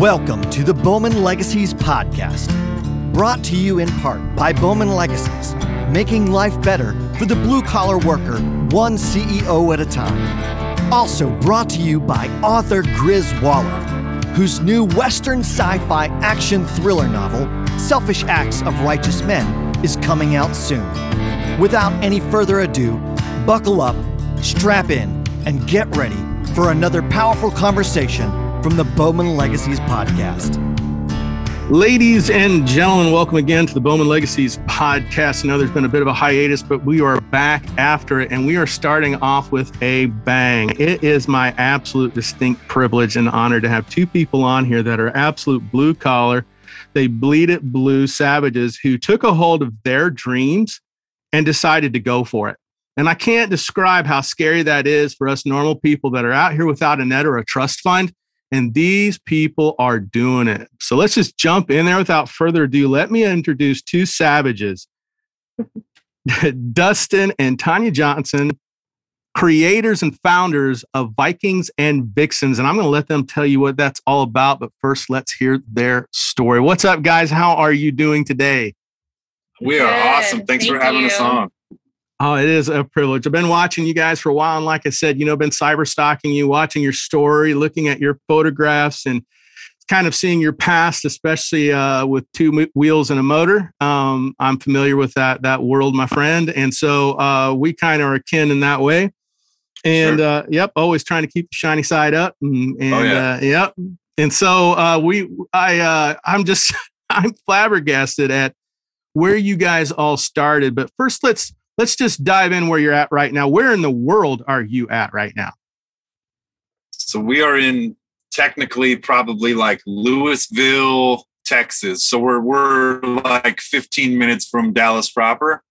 Welcome to the Bowman Legacies Podcast, brought to you in part by Bowman Legacies, making life better for the blue collar worker, one CEO at a time. Also brought to you by author Grizz Waller, whose new Western sci fi action thriller novel, Selfish Acts of Righteous Men, is coming out soon. Without any further ado, buckle up, strap in, and get ready for another powerful conversation from the Bowman Legacies podcast. Ladies and gentlemen, welcome again to the Bowman Legacies podcast. I know there's been a bit of a hiatus, but we are back after it and we are starting off with a bang. It is my absolute distinct privilege and honor to have two people on here that are absolute blue collar. They bleed it blue savages who took a hold of their dreams and decided to go for it. And I can't describe how scary that is for us normal people that are out here without a net or a trust fund and these people are doing it. So let's just jump in there without further ado. Let me introduce two savages Dustin and Tanya Johnson, creators and founders of Vikings and Vixens. And I'm going to let them tell you what that's all about. But first, let's hear their story. What's up, guys? How are you doing today? We are Good. awesome. Thanks Thank for having you. us on. Oh, it is a privilege. I've been watching you guys for a while. And like I said, you know, been cyber stalking you, watching your story, looking at your photographs and kind of seeing your past, especially uh, with two wheels and a motor. Um, I'm familiar with that, that world, my friend. And so uh, we kind of are akin in that way. And sure. uh, yep, always trying to keep the shiny side up. And, and oh, yeah. Uh, yep. And so uh, we, I, uh, I'm just, I'm flabbergasted at where you guys all started. But first, let's let's just dive in where you're at right now. Where in the world are you at right now? So we are in technically probably like Lewisville, Texas. So we're we're like 15 minutes from Dallas proper.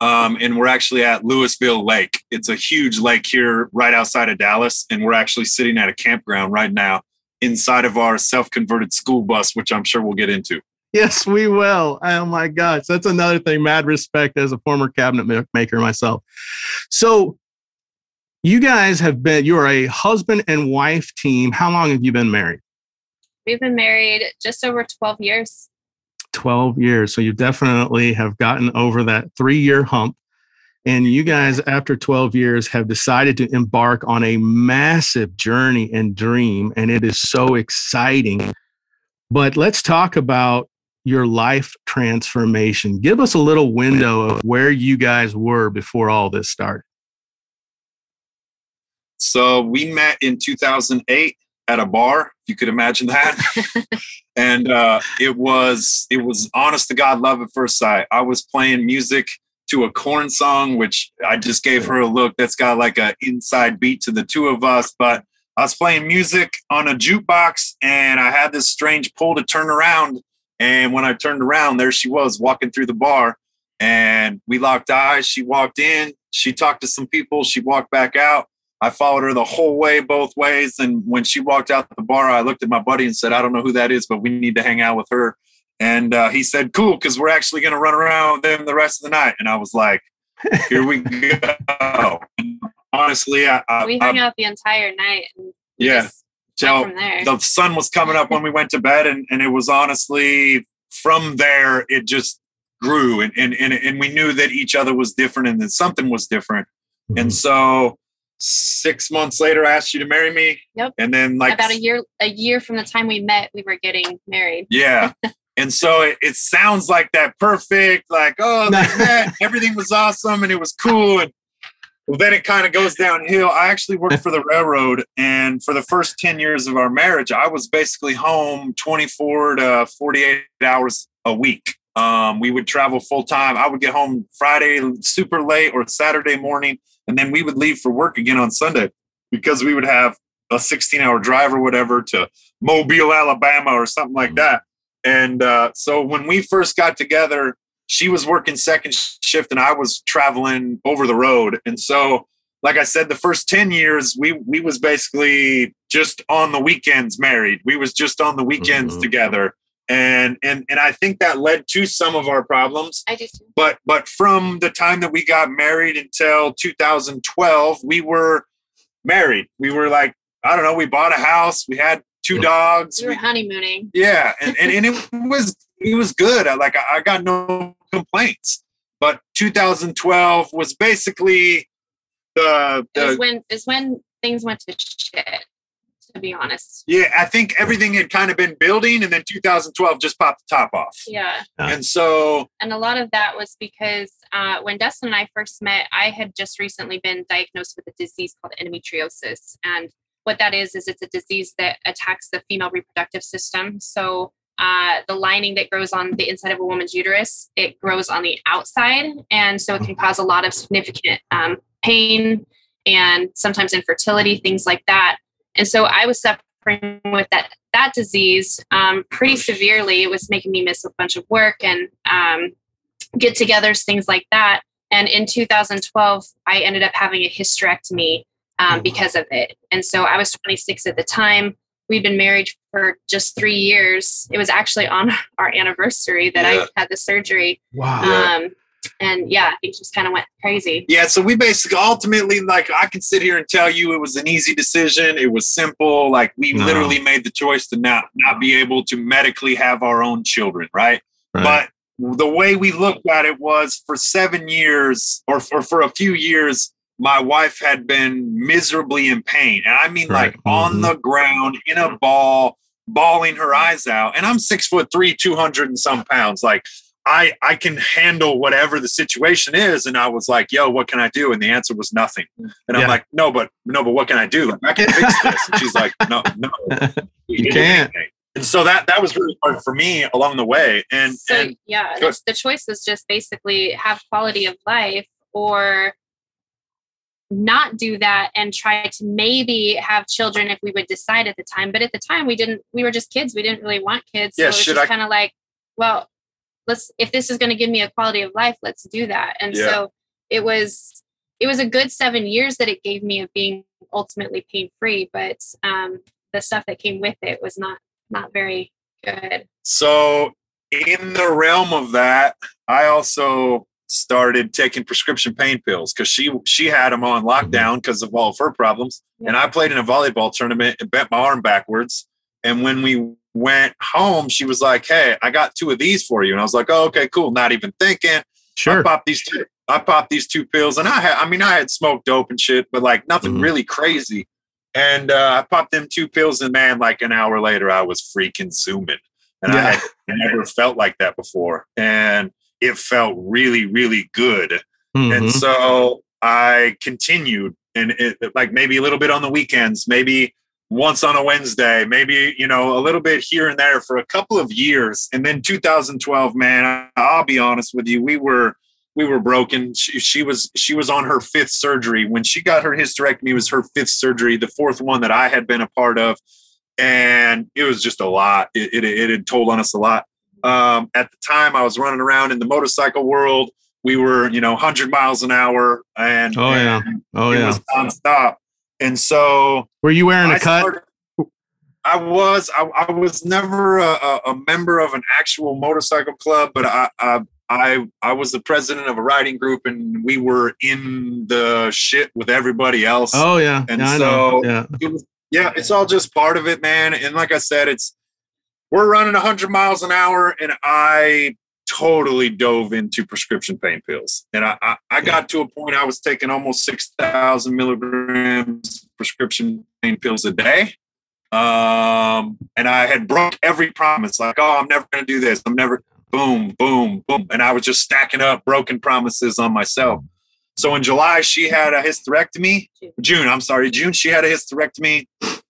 Um, and we're actually at Lewisville Lake. It's a huge lake here right outside of Dallas. And we're actually sitting at a campground right now inside of our self converted school bus, which I'm sure we'll get into. Yes, we will. Oh my gosh, that's another thing. Mad respect as a former cabinet maker myself. So, you guys have been. You are a husband and wife team. How long have you been married? We've been married just over twelve years. Twelve years. So you definitely have gotten over that three-year hump. And you guys, after 12 years, have decided to embark on a massive journey and dream. And it is so exciting. But let's talk about your life transformation. Give us a little window of where you guys were before all this started. So we met in 2008 at a bar, if you could imagine that. and uh, it was it was honest to God love at first sight. I was playing music to a Korn song, which I just gave her a look that's got like an inside beat to the two of us. But I was playing music on a jukebox and I had this strange pull to turn around and when I turned around, there she was walking through the bar. And we locked eyes. She walked in. She talked to some people. She walked back out. I followed her the whole way, both ways. And when she walked out the bar, I looked at my buddy and said, I don't know who that is, but we need to hang out with her. And uh, he said, Cool, because we're actually going to run around with them the rest of the night. And I was like, Here we go. honestly, I, I, we hung I, out the entire night. yeah. Just, so the sun was coming up when we went to bed and, and it was honestly from there it just grew and, and, and, and we knew that each other was different and that something was different. Mm-hmm. and so six months later i asked you to marry me. Yep. And then like about a year a year from the time we met we were getting married. Yeah. And so it, it sounds like that perfect like oh they met everything was awesome and it was cool and well, then it kind of goes downhill. I actually worked for the railroad, and for the first 10 years of our marriage, I was basically home 24 to 48 hours a week. Um, we would travel full time. I would get home Friday super late or Saturday morning, and then we would leave for work again on Sunday because we would have a 16 hour drive or whatever to Mobile, Alabama, or something like that. And uh, so when we first got together, she was working second shift and I was traveling over the road. And so, like I said, the first 10 years, we, we was basically just on the weekends married. We was just on the weekends mm-hmm. together. And, and, and I think that led to some of our problems. I do too. But, but from the time that we got married until 2012, we were married. We were like, I don't know, we bought a house. We had two dogs. We were honeymooning. yeah, and, and, and it was it was good. I, like I, I got no complaints. But 2012 was basically the, It was when is when things went to shit. To be honest. yeah. I think everything had kind of been building, and then 2012 just popped the top off. Yeah. And so and a lot of that was because uh, when Dustin and I first met, I had just recently been diagnosed with a disease called endometriosis, and what that is is it's a disease that attacks the female reproductive system. So uh, the lining that grows on the inside of a woman's uterus, it grows on the outside, and so it can cause a lot of significant um, pain and sometimes infertility, things like that. And so I was suffering with that that disease um, pretty severely. It was making me miss a bunch of work and um, get togethers, things like that. And in 2012, I ended up having a hysterectomy um, Mhm. because of it. And so I was 26 at the time. We'd been married for just three years. It was actually on our anniversary that Yeah. I had the surgery. Wow. Um, and yeah, things just kind of went crazy. Yeah, so we basically ultimately like I can sit here and tell you it was an easy decision. It was simple. Like we No. literally made the choice to not not be able to medically have our own children, right? Right. But the way we looked at it was for seven years or for, for a few years, my wife had been miserably in pain. And I mean Right. like on Mhm. the ground in a ball, bawling her eyes out. And I'm six foot three, 200 and some pounds. Like I, I can handle whatever the situation is. And I was like, yo, what can I do? And the answer was nothing. And Yeah. I'm like, no, but no, but what can I do? Like, I can fix this. And she's like, no, no, You can't. And so that that was really hard for me along the way. And so and yeah, the, the choice was just basically have quality of life or not do that and try to maybe have children if we would decide at the time. But at the time, we didn't. We were just kids. We didn't really want kids. So Yeah, it was should just I- kind of like, well, let's. If this is going to give me a quality of life, let's do that. And Yeah. so it was. It was a good seven years that it gave me of being ultimately pain free, but um, the stuff that came with it was not not very good. so in the realm of that, I also started taking prescription pain pills because she she had them on lockdown because of all of her problems. And I played in a volleyball tournament and bent my arm backwards. And when we went home, she was like, "Hey, I got two of these for you." And I was like, "Oh, okay, cool." Not even thinking. Sure. I popped these two. I popped these two pills, and I had. I mean, I had smoked dope and shit, but like nothing Mhm. really crazy. And uh, I popped them two pills, and man, like an hour later, I was freaking zooming, and I had never felt like that before, and it felt really, really good. And Mhm. so I continued, and it, like maybe a little bit on the weekends, maybe once on a Wednesday, maybe you know a little bit here and there for a couple of years, and then 2012, man, I'll be honest with you, we were we were broken. She, she was she was on her fifth surgery when she got her hysterectomy. It was her fifth surgery, the fourth one that I had been a part of, and it was just a lot. It it, it had told on us a lot. Um, at the time, I was running around in the motorcycle world. We were, you know, 100 miles an hour, and Oh, yeah. and Oh it yeah. was nonstop. And so Were you wearing I a cut? started- I was. I, I was never a, a, member of an actual motorcycle club, but I, I I I was the president of a riding group, and we were in the shit with everybody else. Oh yeah. And yeah, so- Yeah. It was- yeah, it's all just part of it, man. And like I said, it's we're running 100 miles an hour, and I totally dove into prescription pain pills. And I I, I got to a point I was taking almost 6,000 milligrams prescription pain pills a day. Um, and I had broke every promise, like, oh, I'm never going to do this. I'm never, boom, boom, boom. And I was just stacking up broken promises on myself. So in July, she had a hysterectomy. June, I'm sorry, June, she had a hysterectomy.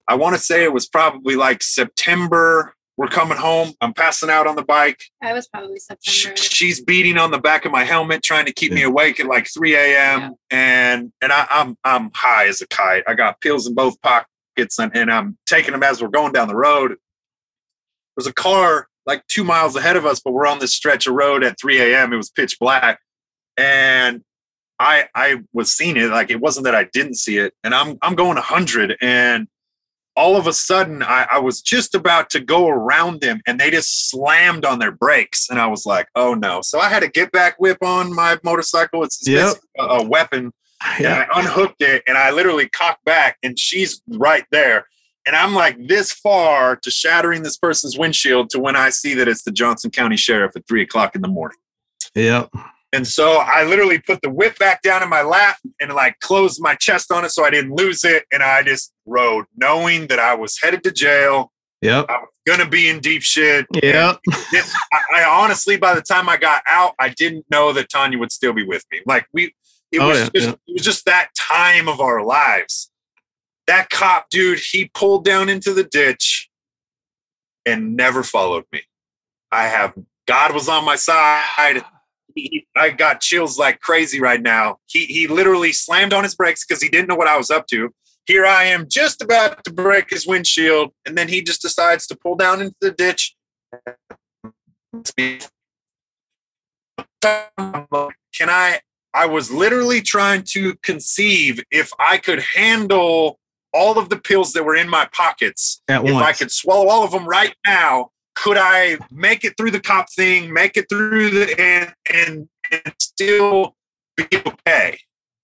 I want to say it was probably like September. We're coming home. I'm passing out on the bike. I was probably Sh- September. She's beating on the back of my helmet, trying to keep me awake at like 3 a.m. Yeah. And and I, I'm I'm high as a kite. I got pills in both pockets, and, and I'm taking them as we're going down the road. There's a car like two miles ahead of us, but we're on this stretch of road at 3 a.m. It was pitch black, and I I was seeing it. Like it wasn't that I didn't see it, and I'm I'm going 100, and all of a sudden I, I was just about to go around them and they just slammed on their brakes and i was like oh no so i had a get back whip on my motorcycle it's, Yep. a, a weapon Yeah. and i unhooked it and i literally cocked back and she's right there and I'm like this far to shattering this person's windshield to when I see that it's the Johnson County Sheriff at three o'clock in the morning. Yep. And so I literally put the whip back down in my lap and like closed my chest on it so I didn't lose it. And I just rode knowing that I was headed to jail. Yep. I was gonna be in deep shit. Yep. This, I, I honestly, by the time I got out, I didn't know that Tanya would still be with me. Like we, it Oh, was yeah, just, yeah. it was just that time of our lives. That cop, dude, he pulled down into the ditch and never followed me. I have God was on my side. He- I got chills like crazy right now. He he literally slammed on his brakes because he didn't know what I was up to. Here I am, just about to break his windshield, and then he just decides to pull down into the ditch. Can I? I was literally trying to conceive if I could handle all of the pills that were in my pockets At if I could swallow all of them right now, could I make it through the cop thing, make it through the and and, and still be okay?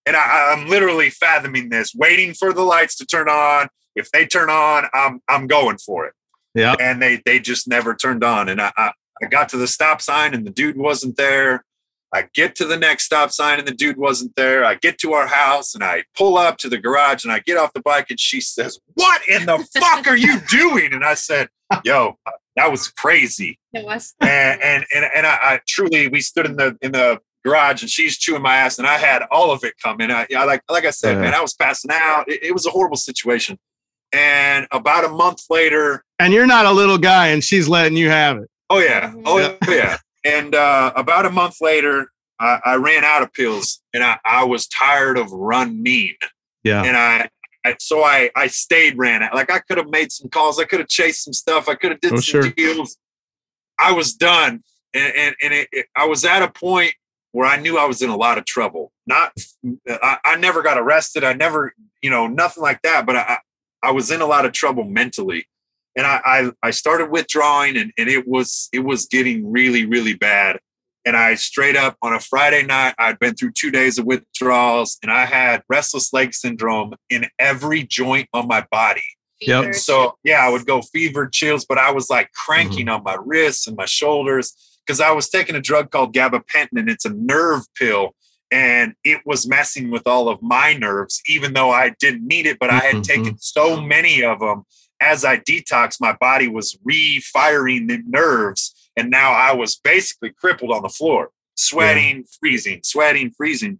And I, I'm literally fathoming this, waiting for the lights to turn on. If they turn on, I'm I'm going for it. Yeah. And they they just never turned on. And I, I I got to the stop sign and the dude wasn't there. I get to the next stop sign and the dude wasn't there. I get to our house and I pull up to the garage and I get off the bike and she says, What in the fuck are you doing? And I said, Yo, that was crazy. It was. And and and, and I, I truly we stood in the in the garage and she's chewing my ass and I had all of it coming. I, I like like I said, Yeah. man, I was passing out. It, it was a horrible situation. And about a month later, And you're not a little guy, and she's letting you have it. Oh yeah, oh yeah. And uh, about a month later, I, I ran out of pills, and I, I was tired of running. Yeah. And I, I so I I stayed ran out. Like I could have made some calls, I could have chased some stuff, I could have did Oh, some sure. deals. I was done, and and, and it, it- I was at a point where I knew I was in a lot of trouble. Not, I, I never got arrested. I never, you know, nothing like that. But I, I was in a lot of trouble mentally and I, I I started withdrawing and, and it was it was getting really really bad and I straight up on a Friday night I'd been through two days of withdrawals and I had restless leg syndrome in every joint on my body Yep. So yeah I would go fever chills but I was like mm-hmm. cranking on my wrists and my shoulders because I was taking a drug called gabapentin and it's a nerve pill and it was messing with all of my nerves even though I didn't need it but I had Mhm. taken so many of them as I detoxed, my body was refiring the nerves, and now I was basically crippled on the floor, sweating, freezing, sweating, freezing.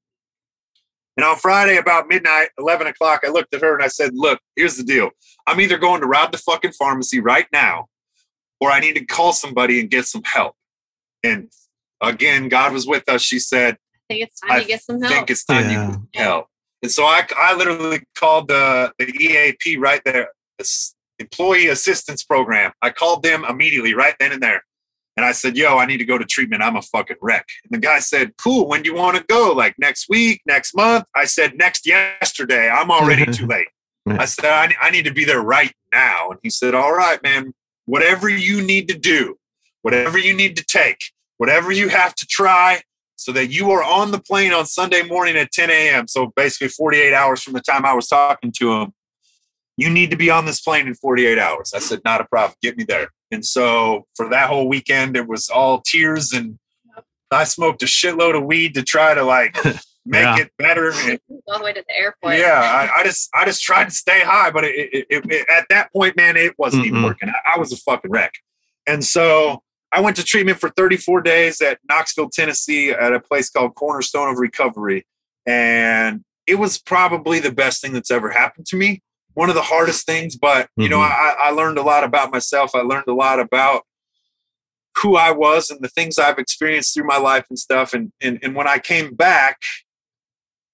And on Friday, about midnight, 11 o'clock, I looked at her and I said, Look, here's the deal. I'm either going to rob the fucking pharmacy right now, or I need to call somebody and get some help. And again, God was with us. She said, I think it's time I to get some I help. think it's time Yeah. you get help. And so I, I literally called the, the EAP right there, this Employee Assistance Program. I called them immediately, right then and there. And I said, Yo, I need to go to treatment. I'm a fucking wreck. And the guy said, Cool. When do you want to go? Like next week, next month? I said, Next yesterday. I'm already too late. I said, I, I need to be there right now. And he said, All right, man, whatever you need to do, whatever you need to take, whatever you have to try, so that you are on the plane on Sunday morning at 10 a.m. So basically 48 hours from the time I was talking to him. You need to be on this plane in 48 hours. I said, not a problem. Get me there. And so for that whole weekend, it was all tears and I smoked a shitload of weed to try to like make Yeah. it better. All the way to the airport. yeah, I, I just I just tried to stay high, but it, it, it, it- at that point, man, it wasn't even Mm-mm. working. I, I was a fucking wreck, and so I went to treatment for 34 days at Knoxville, Tennessee, at a place called Cornerstone of Recovery, and it was probably the best thing that's ever happened to me. One of the hardest things, but you know, Mhm. I, I learned a lot about myself. I learned a lot about who I was and the things I've experienced through my life and stuff. And and, and when I came back,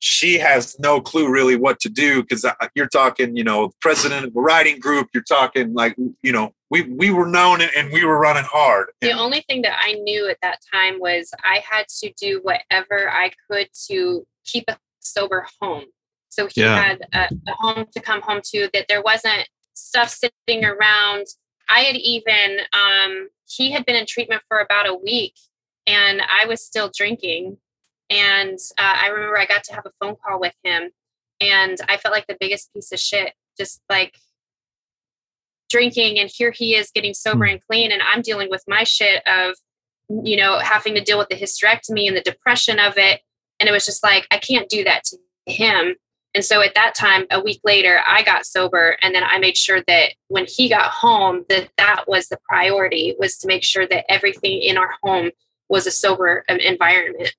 she has no clue really what to do because you're talking, you know, president of a writing group. You're talking like, you know, we we were known and, and we were running hard. The And- only thing that I knew at that time was I had to do whatever I could to keep a sober home. So he Yeah. had a, a home to come home to, that there wasn't stuff sitting around. I had even, um, he had been in treatment for about a week and I was still drinking. And uh, I remember I got to have a phone call with him and I felt like the biggest piece of shit, just like drinking and here he is getting sober and clean and i'm dealing with my shit of you know having to deal with the hysterectomy and the depression of it. And it was just like i can't do that to him. And so at that time a week later i got sober and then i made sure that when he got home that that was the priority was to make sure that everything in our home was a sober um, environment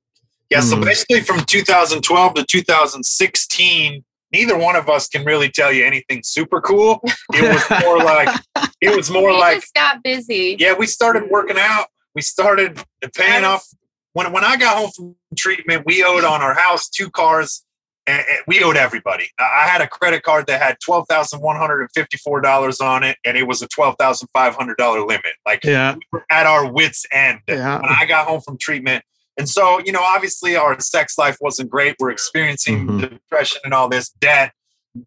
Yeah, so Mhm. basically from 2012 to 2016, neither one of us can really tell you anything super cool. It was more like it was more we like just got busy yeah, we started working out. We started paying I off when when I got home from treatment, we owed on our house two cars. And and we owed everybody. I I had a credit card that had twelve thousand one hundred and fifty-four dollars on it, and it was a twelve thousand five hundred dollar limit. Like Yeah. we were at our wits' end Yeah. when I got home from treatment. And so, you know, obviously our sex life wasn't great. We're experiencing Mhm. depression and all this debt,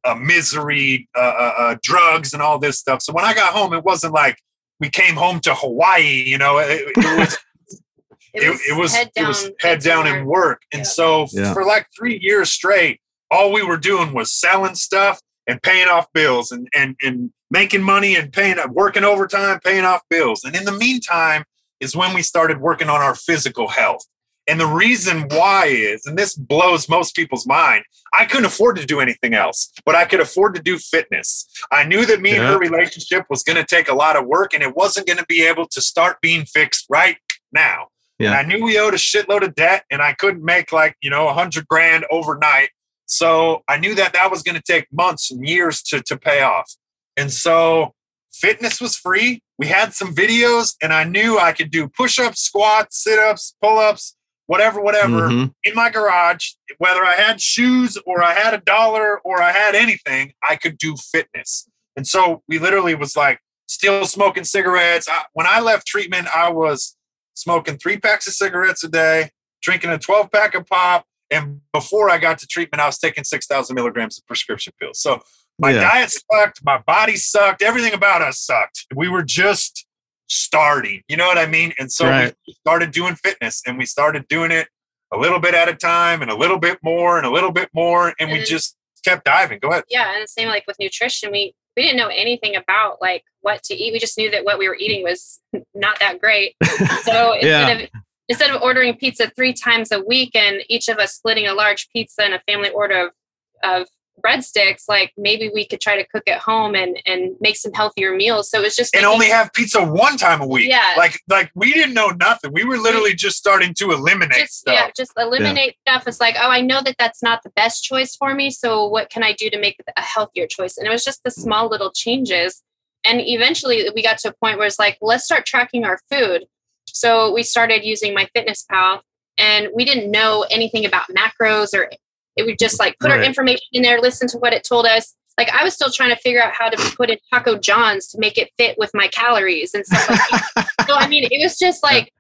uh, misery, uh, uh, uh, drugs, and all this stuff. So when I got home, it wasn't like we came home to Hawaii. You know, it, it was it, it was head it was down, head down to and work. And Yeah. so Yeah. for like three years straight, all we were doing was selling stuff and paying off bills and and and making money and paying working overtime, paying off bills. And in the meantime is when we started working on our physical health. And the reason why is, and this blows most people's mind, I couldn't afford to do anything else, but I could afford to do fitness. I knew that me and her relationship was going to take a lot of work and it wasn't going to be able to start being fixed right now. Yeah. And I knew we owed a shitload of debt and I couldn't make like, you know, a hundred grand overnight. So I knew that that was going to take months and years to, to pay off. And so fitness was free. We had some videos and I knew I could do push-ups, squats, sit-ups, pull-ups, whatever, whatever Mhm. in my garage, whether I had shoes or I had a dollar or I had anything, I could do fitness. And so we literally was like still smoking cigarettes. I, when I left treatment, I was smoking three packs of cigarettes a day, drinking a 12 pack of pop. And before I got to treatment, I was taking 6,000 milligrams of prescription pills. So my Yeah. diet sucked, my body sucked, everything about us sucked. We were just starting, you know what I mean? And so Right. we started doing fitness and we started doing it a little bit at a time and a little bit more and a little bit more. And we just kept diving. Go ahead. yeah and the same like with nutrition we we didn't know anything about like what to eat we just knew that what we were eating was not that great so instead of instead of ordering pizza three times a week and each of us splitting a large pizza and a family order of of breadsticks like maybe we could try to cook at home and and make some healthier meals so it was just And making- only have pizza one time a week. Yeah. Like like we didn't know nothing. We were literally just starting to eliminate just stuff. yeah just eliminate stuff it's like oh i know that that's not the best choice for me so what can i do to make a healthier choice and it was just the mm. small little changes and eventually we got to a point where it's like let's start tracking our food so we started using MyFitnessPal and we didn't know anything about macros or it would just like put our information in there listen to what it told us like i was still trying to figure out how to put in taco john's to make it fit with my calories and stuff like that so I mean, it was just like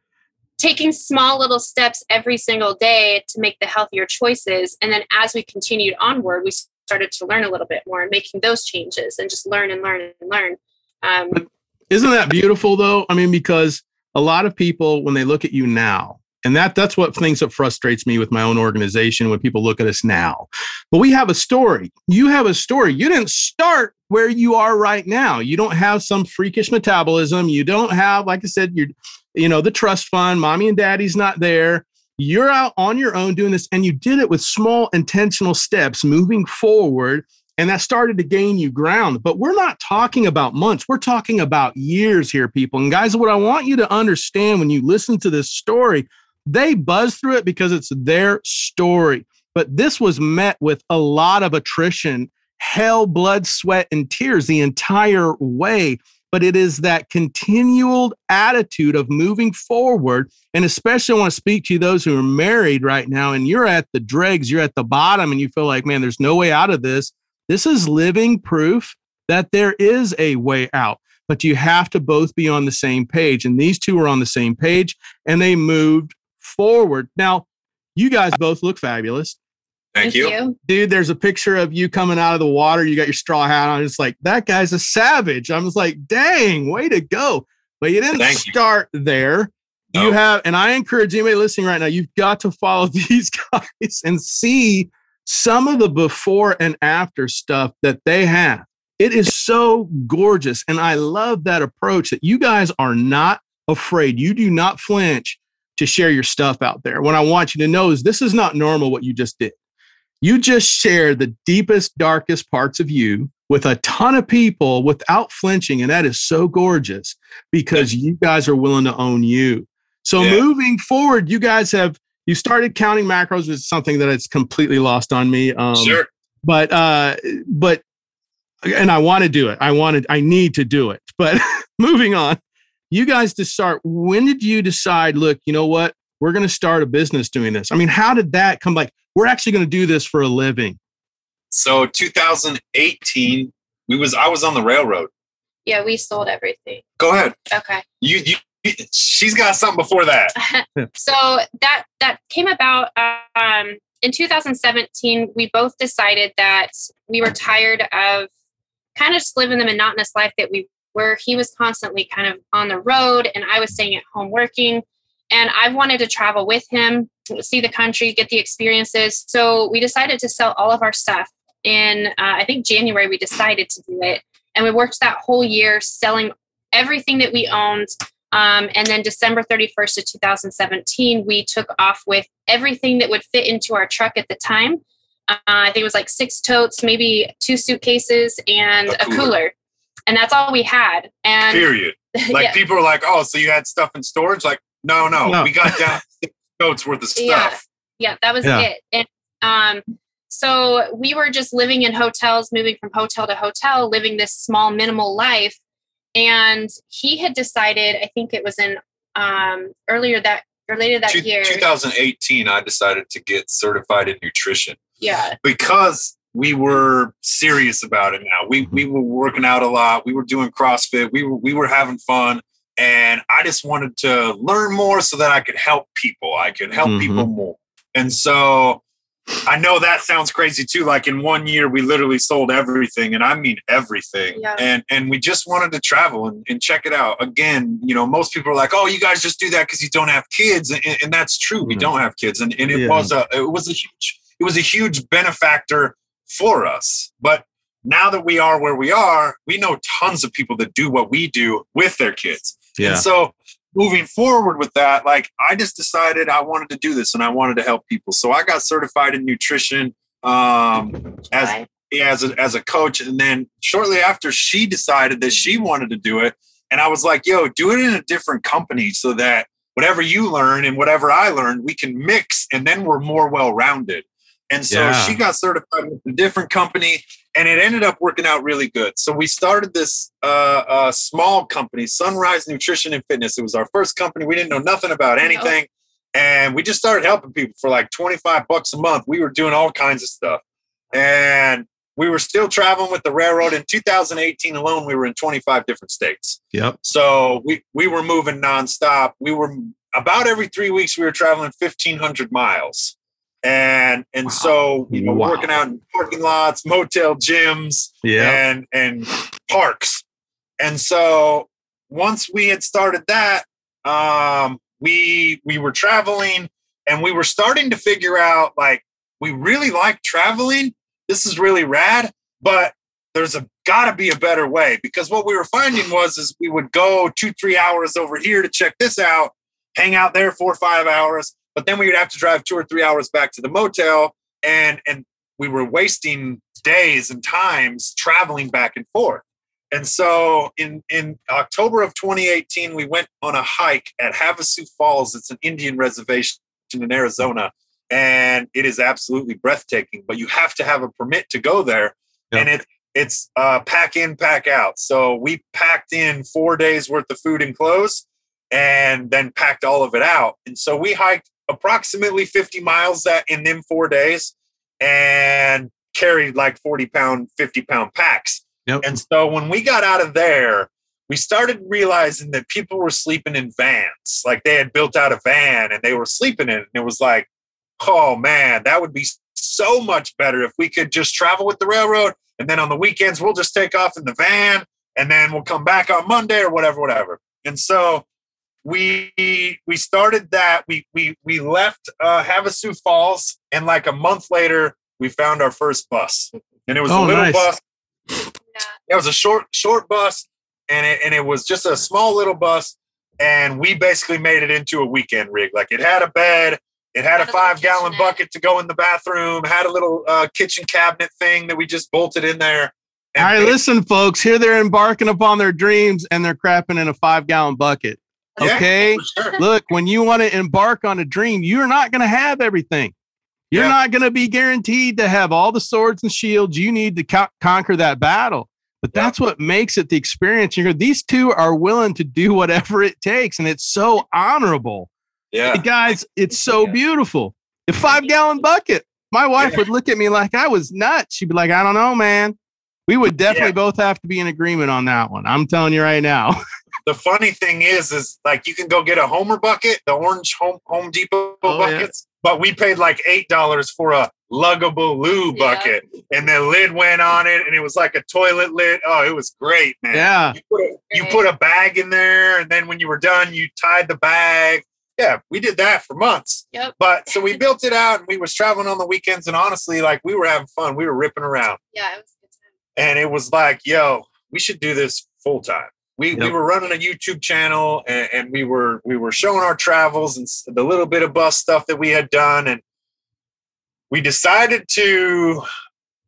taking small little steps every single day to make the healthier choices. And then as we continued onward, we started to learn a little bit more and making those changes and just learn and learn and learn. Um, Isn't that beautiful though? I mean, because a lot of people, when they look at you now, and that that's what things that frustrates me with my own organization when people look at us now. But we have a story. You have a story. You didn't start where you are right now. You don't have some freakish metabolism. You don't have, like I said, you're, you know, the trust fund. Mommy and daddy's not there. You're out on your own doing this, and you did it with small intentional steps moving forward and that started to gain you ground. But we're not talking about months, we're talking about years here, people. And guys, what I want you to understand when you listen to this story, they buzz through it because it's their story. But this was met with a lot of attrition, hell, blood, sweat, and tears the entire way. But it is that continual attitude of moving forward. And especially, I want to speak to those who are married right now, and you're at the dregs, you're at the bottom, and you feel like, man, there's no way out of this. This is living proof that there is a way out, but you have to both be on the same page. And these two are on the same page and they moved forward. Now, you guys both look fabulous. Thank, you. Dude, there's a picture of you coming out of the water. You got your straw hat on. It's like, that guy's a savage. I was like, dang, way to go. But you didn't Thank you. start there. You oh. have, and I encourage anybody listening right now, you've got to follow these guys and see some of the before and after stuff that they have. It is so gorgeous. And I love that approach that you guys are not afraid. You do not flinch to share your stuff out there. What I want you to know is this is not normal what you just did. You just shared the deepest, darkest parts of you with a ton of people without flinching. And that is so gorgeous because you guys are willing to own you. So yeah. moving forward, you guys have you started counting macros, which is something that it's completely lost on me. Um, sure. But uh, but and I want to do it. I wanted I need to do it. But moving on, you guys to start. When did you decide? Look, you know what? We're going to start a business doing this. I mean, how did that come? Like, we're actually going to do this for a living. So 2018, we was I was on the railroad. Yeah, we sold everything. Go ahead. Okay. You you she's got something before that. so that that came about um, in 2017. We both decided that we were tired of kind of just living the monotonous life that we were. He was constantly kind of on the road, and I was staying at home working. And I wanted to travel with him, see the country, get the experiences. So we decided to sell all of our stuff. In uh, I think January, we decided to do it, and we worked that whole year selling everything that we owned um, and then December 31st of 2017, we took off with everything that would fit into our truck at the time. Uh, I think it was like six totes, maybe two suitcases, and a cooler. A cooler. And that's all we had. And period. Like yeah. people are like, "Oh, so you had stuff in storage?" Like, no, no, no. we got down six totes worth of stuff. Yeah, yeah that was yeah. it. And um, so we were just living in hotels, moving from hotel to hotel, living this small, minimal life and he had decided i think it was in um, earlier that or later that Two, year 2018 i decided to get certified in nutrition yeah because we were serious about it now we we were working out a lot we were doing crossfit we were we were having fun and i just wanted to learn more so that i could help people i could help mm-hmm. people more and so I know that sounds crazy too. Like in one year, we literally sold everything, and I mean everything. Yeah. And and we just wanted to travel and, and check it out. Again, you know, most people are like, "Oh, you guys just do that because you don't have kids," and, and that's true. Mm-hmm. We don't have kids, and, and it yeah. was a it was a huge it was a huge benefactor for us. But now that we are where we are, we know tons of people that do what we do with their kids. Yeah. And so moving forward with that, like I just decided I wanted to do this and I wanted to help people. So I got certified in nutrition um, as as a, as a coach, and then shortly after, she decided that she wanted to do it, and I was like, "Yo, do it in a different company so that whatever you learn and whatever I learned, we can mix, and then we're more well rounded." And so yeah. she got certified with a different company and it ended up working out really good. So we started this uh, uh, small company, Sunrise Nutrition and Fitness. It was our first company. We didn't know nothing about anything. And we just started helping people for like 25 bucks a month. We were doing all kinds of stuff. And we were still traveling with the railroad. In 2018 alone, we were in 25 different states. Yep. So we, we were moving nonstop. We were about every three weeks, we were traveling 1,500 miles and and wow. so you know wow. working out in parking lots motel gyms yeah. and and parks and so once we had started that um we we were traveling and we were starting to figure out like we really like traveling this is really rad but there's a gotta be a better way because what we were finding was is we would go two three hours over here to check this out hang out there four or five hours but then we would have to drive two or three hours back to the motel, and and we were wasting days and times traveling back and forth. And so in, in October of 2018, we went on a hike at Havasu Falls. It's an Indian reservation in Arizona. And it is absolutely breathtaking, but you have to have a permit to go there. And it it's uh, pack in, pack out. So we packed in four days worth of food and clothes and then packed all of it out. And so we hiked approximately 50 miles that in them four days and carried like 40 pound, 50 pound packs. Yep. And so when we got out of there, we started realizing that people were sleeping in vans. Like they had built out a van and they were sleeping in it. And it was like, oh man, that would be so much better if we could just travel with the railroad. And then on the weekends, we'll just take off in the van and then we'll come back on Monday or whatever, whatever. And so we we started that. We we we left uh, Havasu Falls, and like a month later, we found our first bus, and it was oh, a little nice. bus. It was a short short bus, and it and it was just a small little bus, and we basically made it into a weekend rig. Like it had a bed, it had a Had a five gallon kitchenette. bucket to go in the bathroom, had a little uh, kitchen cabinet thing that we just bolted in there. All right, listen, folks. Here they're embarking upon their dreams and they're crapping in a five gallon bucket. Yeah, Okay. for sure. Look, when you want to embark on a dream, you're not going to have everything. You're Yeah. not going to be guaranteed to have all the swords and shields you need to co- conquer that battle. But Yeah. that's what makes it the experience. You're these two are willing to do whatever it takes, and it's so honorable. Yeah. Guys, it's so Yeah. beautiful. A five gallon bucket. My wife Yeah. would look at me like I was nuts. She'd be like, I don't know, man. We would definitely Yeah. both have to be in agreement on that one. I'm telling you right now. The funny thing is, is like you can go get a Homer bucket, the orange Home Home Depot Oh, yeah. buckets, but we paid like eight dollars for a luggable loo Yeah. bucket, and the lid went on it, and it was like a toilet lid. Oh, it was great, man. yeah. You put, a, you put a bag in there, and then when you were done, you tied the bag. Yeah, we did that for months. Yep. But so we built it out, and we was traveling on the weekends, and honestly, like we were having fun. We were ripping around Yeah, it was a good time. and it was like, yo, we should do this full time. We, we were running a YouTube channel and, and we were we were showing our travels and the little bit of bus stuff that we had done and we decided to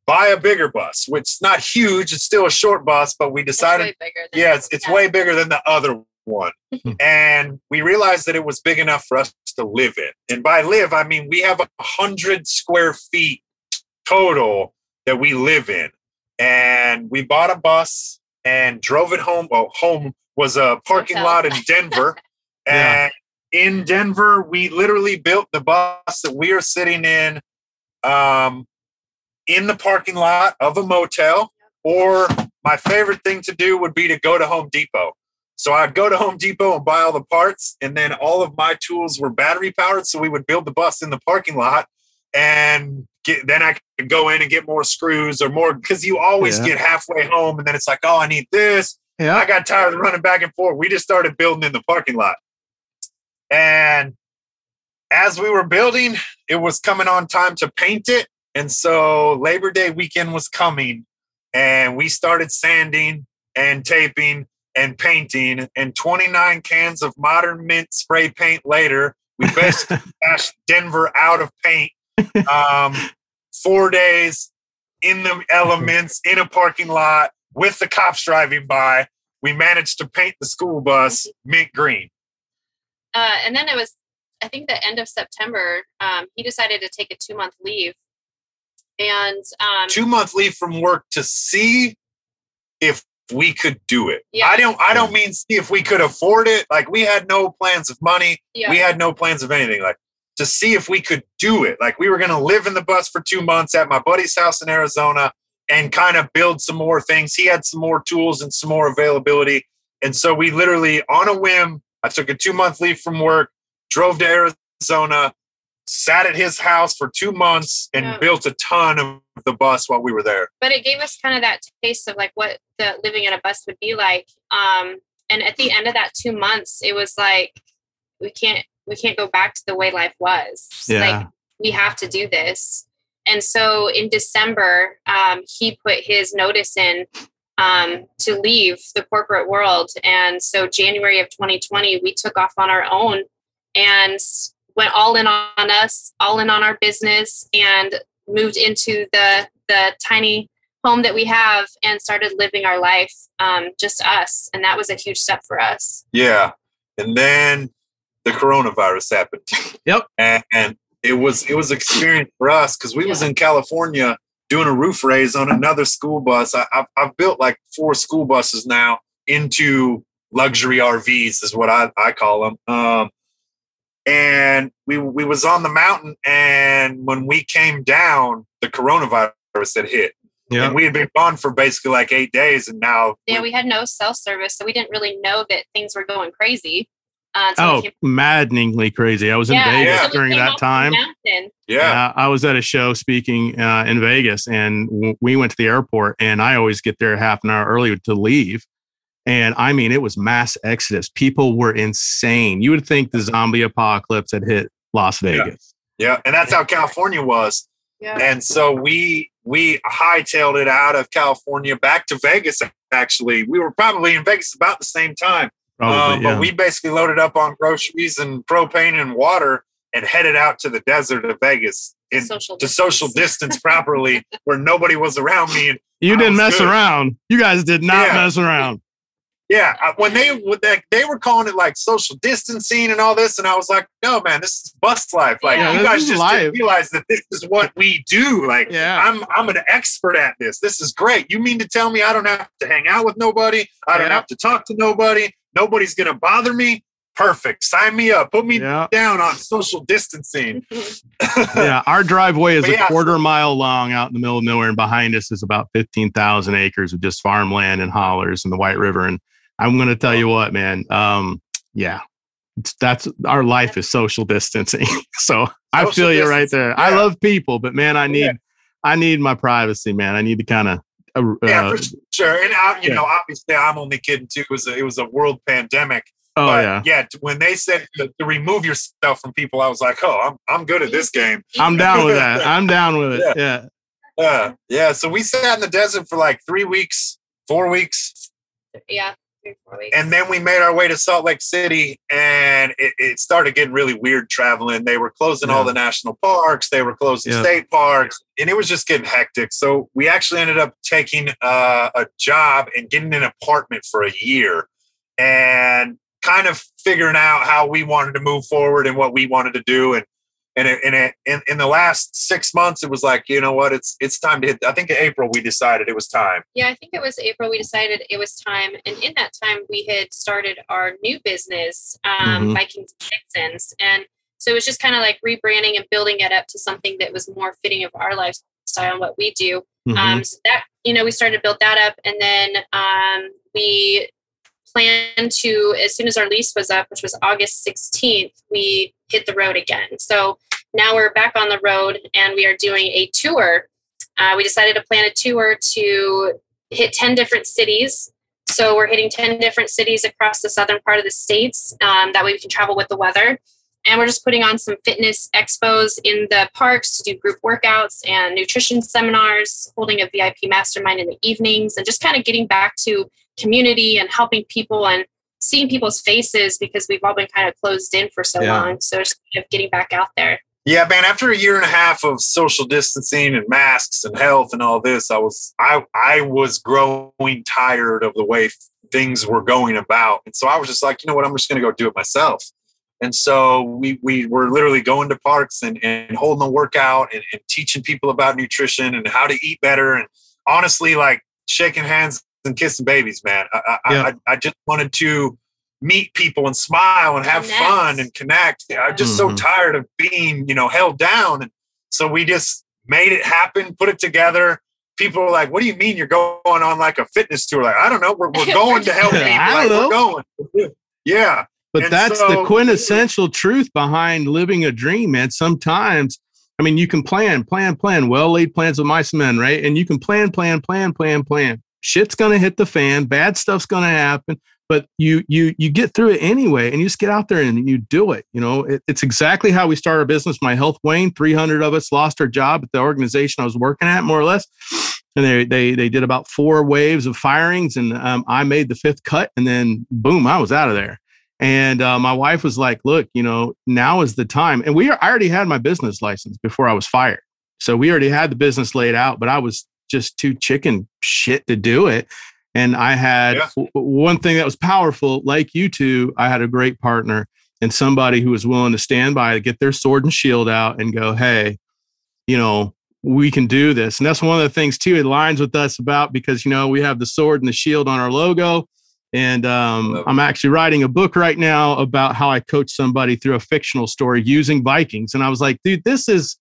buy a bigger bus, which is not huge. It's still a short bus, but we It's decided way bigger. Than yeah, it's, it's yeah. way bigger than the other one. Hmm. and we realized that it was big enough for us to live in. And by live, I mean we have a hundred square feet total that we live in. And we bought a bus and drove it home. Well, home was a parking lot in Denver. Yeah. And in Denver, we literally built the bus that we are sitting in um, in the parking lot of a motel. Or my favorite thing to do would be to go to Home Depot. So I'd go to Home Depot and buy all the parts, and then all of my tools were battery powered. So we would build the bus in the parking lot, and get, then I could go in and get more screws or more because you always Yeah. get halfway home, and then it's like, oh, I need this. I got tired of running back and forth. We just started building in the parking lot. And as we were building, it was coming on time to paint it. And so Labor Day weekend was coming, and we started sanding and taping and painting. And 29 cans of modern mint spray paint later, we basically cashed Denver out of paint. Um, four days in the elements in a parking lot with the cops driving by. We managed to paint the school bus mint green. Uh, and then it was, I think, the end of September. Um, he decided to take a two month leave, and um, Two month leave from work to see if we could do it. Yeah. I don't I don't mean see if we could afford it. Like we had no plans of money. yeah, We had no plans of anything. Like to see if we could do it. Like we were gonna live in the bus for two months at my buddy's house in Arizona and kind of build some more things. He had some more tools and some more availability. And so we literally on a whim, I took a two month leave from work, drove to Arizona, sat at his house for two months and Yeah. built a ton of the bus while we were there. but it gave us kind of that taste of like what the living in a bus would be like. Um, and at the end of that two months, it was like we can't we can't go back to the way life was. Yeah. Like we have to do this. And so in December, um, he put his notice in um, to leave the corporate world. And so January of 2020, we took off on our own and went all in on us, all in on our business, and moved into the the tiny home that we have and started living our life, um, just us. And that was a huge step for us. Yeah. And then the coronavirus happened. Yep. And, and it was it was experience for us because we was in California doing a roof raise on another school bus. I, I've, I've built like four school buses now into luxury RVs is what I, I call them. Um, and we we was on the mountain, and when we came down, the coronavirus had hit, Yeah. and we had been gone for basically like eight days, and now Yeah, we had no cell service, so we didn't really know that things were going crazy. Uh, until Oh, came- maddeningly crazy. I was in Yeah, Vegas yeah. during that time. yeah, Uh, I was at a show speaking uh, in Vegas, and w- we went to the airport. And I always get there half an hour early to leave. And I mean, it was mass exodus. People were insane. You would think the zombie apocalypse had hit Las Yeah. Vegas. Yeah, and that's how California was. Yeah. And so we we hightailed it out of California back to Vegas. Actually, we were probably in Vegas about the same time. Probably, Um, yeah. But we basically loaded up on groceries and propane and water and headed out to the desert of Vegas in, social to social distance properly, where nobody was around me. And you I didn't mess good. around. You guys did not Yeah. mess around. yeah, I- when they when they, they were calling it like social distancing and all this, and I was like, no, man, this is bus life. Like Yeah, you guys just life. didn't realize that this is what we do. Like Yeah. I'm I'm an expert at this. This is great. You mean to tell me I don't have to hang out with nobody? I don't Yeah. have to talk to nobody. Nobody's gonna bother me. Perfect. Sign me up. Put me Yeah. down on social distancing. yeah, our driveway is But a yeah. quarter mile long out in the middle of nowhere, and behind us is about fifteen thousand acres of just farmland and hollers and the White River. And I'm going to tell you what, man. Um, yeah, it's, that's our life is social distancing. so I Social feel you right distancing, there. I love people, but man, I need Yeah. I need my privacy, man. I need to kind of. Uh, Yeah, uh, for sure. And I, you yeah. know, obviously, I'm only kidding too. It was a, it was a world pandemic. oh but yeah, t- when they said to, to remove yourself from people, I was like, oh, I'm I'm good at this game. I'm down with that. I'm down with it. Yeah. Yeah, yeah. So we sat in the desert for like three weeks, four weeks, Yeah. Three, four weeks. and then we made our way to Salt Lake City, and it, it started getting really weird traveling. They were closing all the national parks, they were closing Yeah. state parks, and it was just getting hectic. So we actually ended up taking uh, a job and getting an apartment for a year, and kind of figuring out how we wanted to move forward and what we wanted to do, and. And it, and it, in, in the last six months, it was like, you know what, it's it's time to hit. I think in April we decided it was time. Yeah, I think it was April. We decided it was time, and in that time, we had started our new business, um, Mhm. Vikings Vixens, and so it was just kind of like rebranding and building it up to something that was more fitting of our lifestyle and what we do. Mhm. Um, so that you know, we started to build that up, and then um, we planned to, as soon as our lease was up, which was August 16th, we hit the road again. So now we're back on the road, and we are doing a tour. Uh, we decided to plan a tour to hit 10 different cities. So we're hitting 10 different cities across the southern part of the states. Um, that way we can travel with the weather. And we're just putting on some fitness expos in the parks to do group workouts and nutrition seminars, holding a VIP mastermind in the evenings, and just kind of getting back to community and helping people and seeing people's faces because we've all been kind of closed in for so Yeah. long. So just kind of getting back out there. Yeah, man. After a year and a half of social distancing and masks and health and all this, I was I I was growing tired of the way things were going about, and so I was just like, you know what, I'm just going to go do it myself. And so we we were literally going to parks and, and holding a workout and, and teaching people about nutrition and how to eat better, and honestly, like shaking hands and kissing babies, man. I I, Yeah. I, I just wanted to meet people and smile and have Connect. fun and connect. I'm just so Mhm. tired of being, you know, held down. And so we just made it happen, put it together. People were like, "What do you mean you're going on like a fitness tour?" Like, I don't know. We're, we're going to help Yeah, people. I Like, don't we're going. Yeah. But And that's the quintessential truth behind living a dream, man. Sometimes, I mean, you can plan, plan, plan, well laid plans with mice and men, right? And you can plan, plan, plan, plan, plan. Shit's gonna hit the fan, bad stuff's gonna happen, but you you you get through it anyway, and you just get out there and you do it. You know, it, it's exactly how we start our business. My health Wayne, 300 of us lost our job at the organization I was working at, more or less. And they they they did about four waves of firings, and um, I made the fifth cut, and then boom, I was out of there. And uh, my wife was like, "Look, you know, now is the time." And we, I already had my business license before I was fired, so we already had the business laid out. But I was just too chicken shit to do it. And I had Yeah. w- one thing that was powerful, like you two. I had a great partner and somebody who was willing to stand by to get their sword and shield out and go, "Hey, you know, we can do this." And that's one of the things too. It aligns with us about because you know we have the sword and the shield on our logo. And um, I'm actually writing a book right now about how I coach somebody through a fictional story using Vikings. And I was like, dude, this is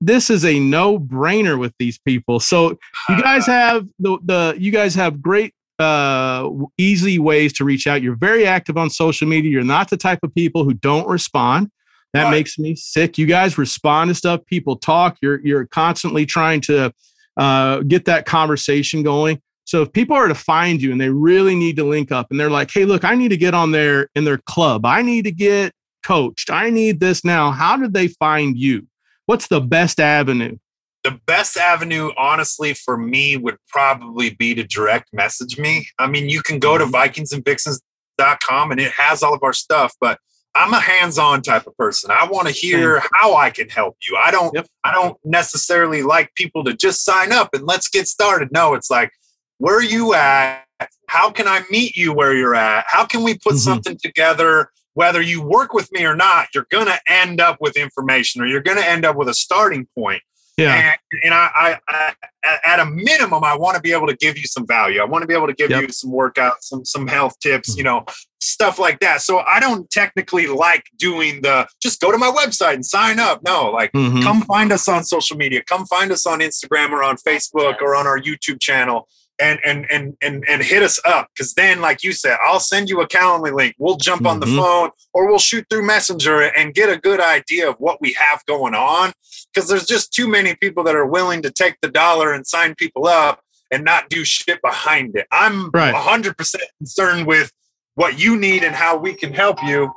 this is a no brainer with these people. So you guys have the the you guys have great uh easy ways to reach out. You're very active on social media. You're not the type of people who don't respond. That Right. makes me sick. You guys respond to stuff. People talk. You're you're constantly trying to uh, get that conversation going. So if people are to find you and they really need to link up and they're like, hey, look, I need to get on there in their club. I need to get coached. I need this now. How did they find you? What's the best avenue? the best avenue, honestly, for me would probably be to direct message me. I mean, you can go to vikingsandvixens.com and it has all of our stuff, but I'm a hands-on type of person. I want to hear how I can help you. I don't yep. I don't necessarily like people to just sign up and let's get started. No, it's like where are you at? How can I meet you where you're at? How can we put mm-hmm. something together whether you work with me or not, you're going to end up with information or you're going to end up with a starting point. Yeah. And, and I, I, I, at a minimum, I want to be able to give you some value. I want to be able to give yep. you some workouts, some, some health tips, mm-hmm. you know, stuff like that. So I don't technically like doing the just go to my website and sign up. No, like mm-hmm. come find us on social media, come find us on Instagram or on Facebook or on our YouTube channel and and and and and hit us up because then like you said i'll send you a calendly link we'll jump mm-hmm. on the mm-hmm. phone or we'll shoot through messenger and get a good idea of what we have going on because there's just too many people that are willing to take the dollar and sign people up and not do shit behind it i'm right. 100% concerned with what you need and how we can help you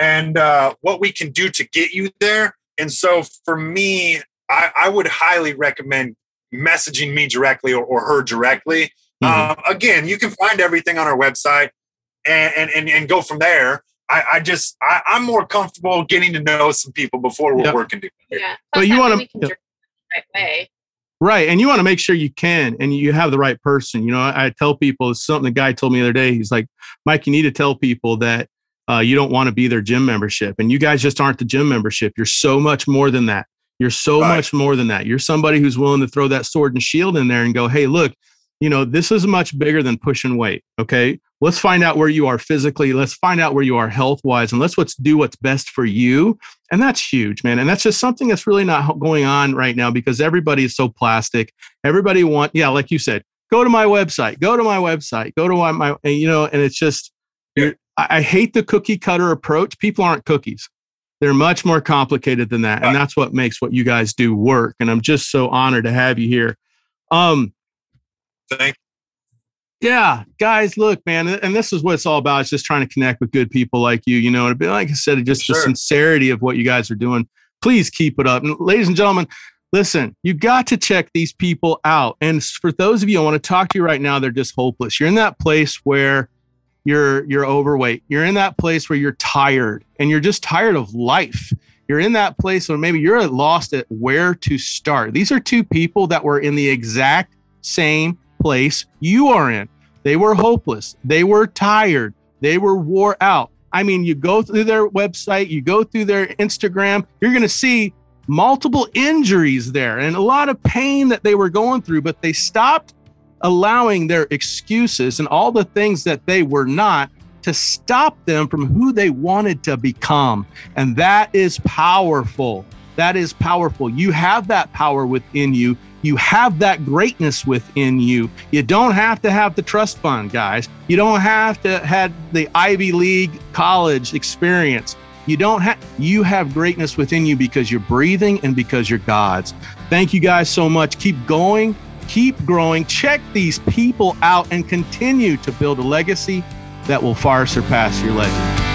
and uh, what we can do to get you there and so for me I, I would highly recommend messaging me directly or, or her directly. Mm-hmm. Um, again, you can find everything on our website and, and, and, and go from there. I, I just, I, am more comfortable getting to know some people before we're yep. working together. Yeah. but you want to, right way. Right. And you want to make sure you can and you have the right person. You know, I, I tell people it's something the guy told me the other day. He's like, Mike, you need to tell people that uh, you don't want to be their gym membership. And you guys just aren't the gym membership. You're so much more than that. You're so right. much more than that. You're somebody who's willing to throw that sword and shield in there and go, hey, look, you know, this is much bigger than pushing weight. Okay. Let's find out where you are physically. Let's find out where you are health wise and let's what's do what's best for you. And that's huge, man. And that's just something that's really not going on right now because everybody is so plastic. Everybody want, yeah, like you said, go to my website, go to my website, go to my, my you know, and it's just, I, I hate the cookie cutter approach. People aren't cookies. They're much more complicated than that. And that's what makes what you guys do work. And I'm just so honored to have you here. Um, Thank you. yeah, guys, look, man, and this is what it's all about. It's just trying to connect with good people like you, you know, and be like I said, just sure. the sincerity of what you guys are doing. Please keep it up. And ladies and gentlemen, listen, you got to check these people out. And for those of you I want to talk to you right now, they're just hopeless. You're in that place where you're you're overweight. You're in that place where you're tired and you're just tired of life. You're in that place where maybe you're lost at where to start. These are two people that were in the exact same place you are in. They were hopeless. They were tired. They were wore out. I mean, you go through their website, you go through their Instagram, you're going to see multiple injuries there and a lot of pain that they were going through, but they stopped allowing their excuses and all the things that they were not to stop them from who they wanted to become. And that is powerful. That is powerful. You have that power within you. You have that greatness within you. You don't have to have the trust fund, guys. You don't have to have the Ivy League college experience. You don't have you have greatness within you because you're breathing and because you're God's. Thank you guys so much. Keep going keep growing, check these people out, and continue to build a legacy that will far surpass your legend.